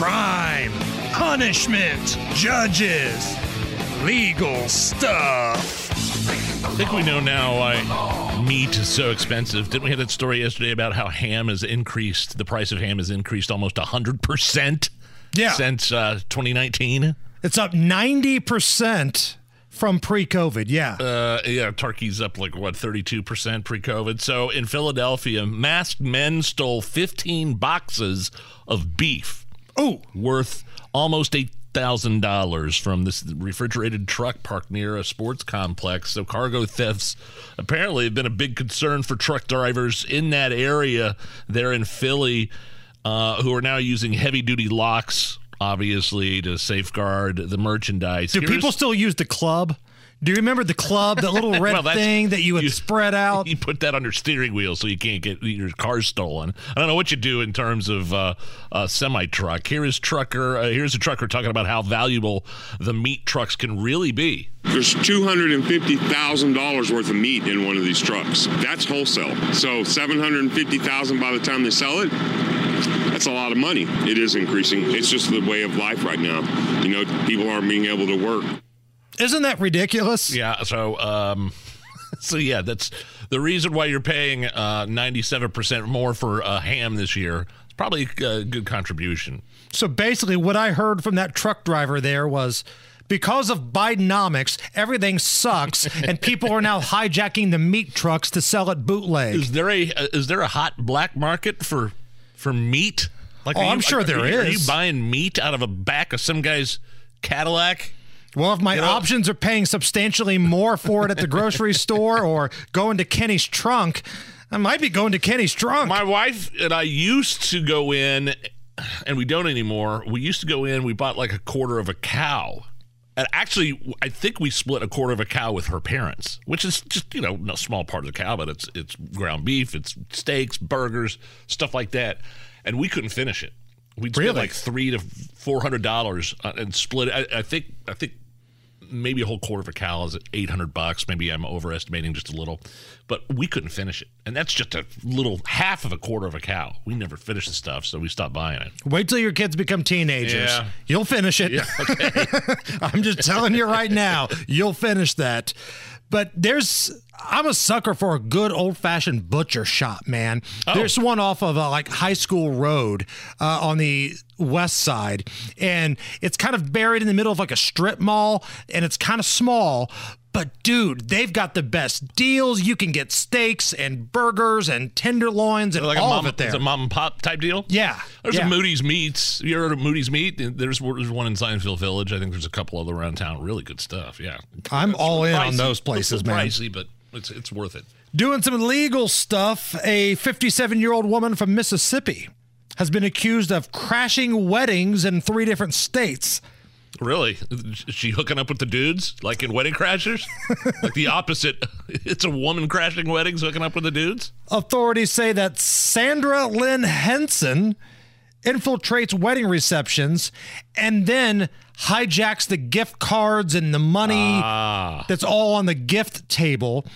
Crime, punishment, judges, legal stuff. I think we know now why meat is so expensive. Didn't we have that story yesterday about how ham has increased? The price of ham has increased almost 100% Yeah. since uh, 2019. It's up 90% from pre COVID. Yeah. Uh, yeah, turkey's up like what 32% pre-COVID. So in Philadelphia, masked men stole 15 boxes of beef oh, worth almost eight thousand dollars from this refrigerated truck parked near a sports complex. So cargo thefts apparently have been a big concern for truck drivers in that area there in Philly, uh, who are now using heavy duty locks, obviously to safeguard the merchandise. do Here's- people still use the club? Do you remember the club, that little red Well, thing that you would you- spread out? You put that on your steering wheel so you can't get your car stolen. I don't know what you do in terms of uh, a semi truck. Here is trucker. Uh, here's a trucker talking about how valuable the meat trucks can really be. There's $250,000 worth of meat in one of these trucks. That's wholesale. So 750,000 by the time they sell it. That's a lot of money. It is increasing. It's just the way of life right now. You know, people aren't being able to work. Isn't that ridiculous? Yeah. So, um, so yeah, that's the reason why you're paying uh, 97% more for uh, ham this year. It's probably a good contribution. So basically, what I heard from that truck driver there was because of Bidenomics, everything sucks, and people are now hijacking the meat trucks to sell it bootleg. Is there a uh, is there a hot black market for for meat? Like, Oh, are I'm you- sure are there you- Are you buying meat out of a back of some guy's Cadillac? Well, if my You know- options are paying substantially more for it at the grocery store or going to Kenny's trunk, I might be going to Kenny's trunk. My wife and I used to go in, and we don't anymore. We used to go in. We bought like a quarter of a cow. And actually, I think we split a quarter of a cow with her parents, which is just you know a small part of the cow, but it's it's ground beef, it's steaks, burgers, stuff like that, and we couldn't finish it. We'd spend Really? like three to four hundred dollars uh, and split. it. I, I think I think maybe a whole quarter of a cow is eight hundred bucks. Maybe I'm overestimating just a little, but we couldn't finish it, and that's just a little half of a quarter of a cow. We never finished the stuff, so we stopped buying it. Wait till your kids become teenagers. Yeah. You'll finish it. Yeah, okay. I'm just telling you right now, you'll finish that. But there's, I'm a sucker for a good old fashioned butcher shop, man. Oh. There's one off of uh, like High School Road uh, on the west side, and it's kind of buried in the middle of like a strip mall, and it's kind of small. But dude, they've got the best deals. You can get steaks and burgers and tenderloins and like a all mom, of it there. it's a mom and pop type deal. Yeah, There's yeah. a Moody's Meats. You ever heard of Moody's Meat? There's, there's one in Seinfeld Village. I think there's a couple other around town. Really good stuff. Yeah. I'm all in on those places, It's man. Pricey, but it's it's worth it. Doing some legal stuff, a 57 year old woman from Mississippi has been accused of crashing weddings in three different states. Really? Is she hooking up with the dudes like in Wedding Crashers? like the opposite. It's a woman crashing weddings, hooking up with the dudes. Authorities say that Sandra Lynn Henson infiltrates wedding receptions and then hijacks the gift cards and the money ah. that's all on the gift table.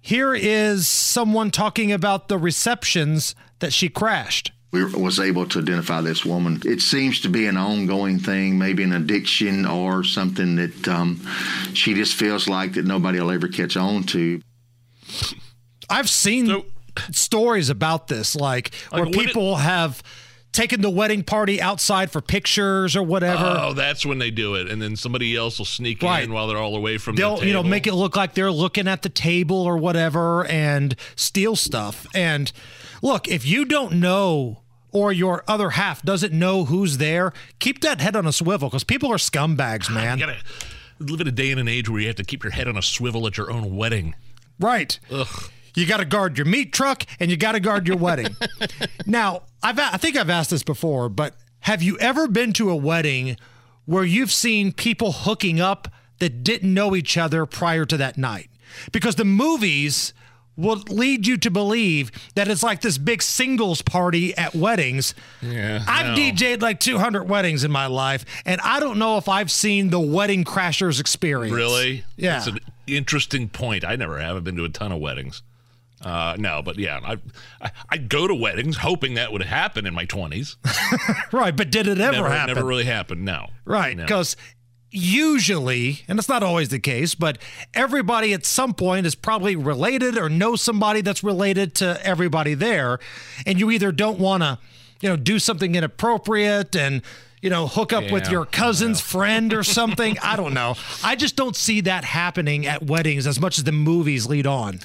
Here is someone talking about the receptions that she crashed. We was able to identify this woman. It seems to be an ongoing thing, maybe an addiction or something that um, she just feels like that nobody will ever catch on to. I've seen So- stories about this, like, where what it- people have taken the wedding party outside for pictures or whatever. Oh, that's when they do it, and then somebody else will sneak Right. in while they're all away from the table. They'll, the you know, make it look like they're looking at the table or whatever and steal stuff. And look, if you don't know or your other half doesn't know who's there, keep that head on a swivel because people are scumbags, ah, man. You gotta live in a day and an age where you have to keep your head on a swivel at your own wedding. Right. Ugh. You got to guard your meat truck and you got to guard your wedding. now, I've, I think I've asked this before, but have you ever been to a wedding where you've seen people hooking up that didn't know each other prior to that night? Because the movies will lead you to believe that it's like this big singles party at weddings. Yeah, I've no. DJ'd like 200 weddings in my life, and I don't know if I've seen the wedding crashers experience. Really? Yeah. That's an interesting point. I never have. I've been to a ton of weddings. Uh, no, but yeah, I, I I go to weddings hoping that would happen in my twenties. Right, but did it ever never, happen? never really happened. No. Right, No. Usually, and it's not always the case, but everybody at some point is probably related or knows somebody that's related to everybody there, and you either don't want to, you know, do something inappropriate and you know hook up with your cousin's friend or something. I don't know. I just don't see that happening at weddings as much as the movies lead on.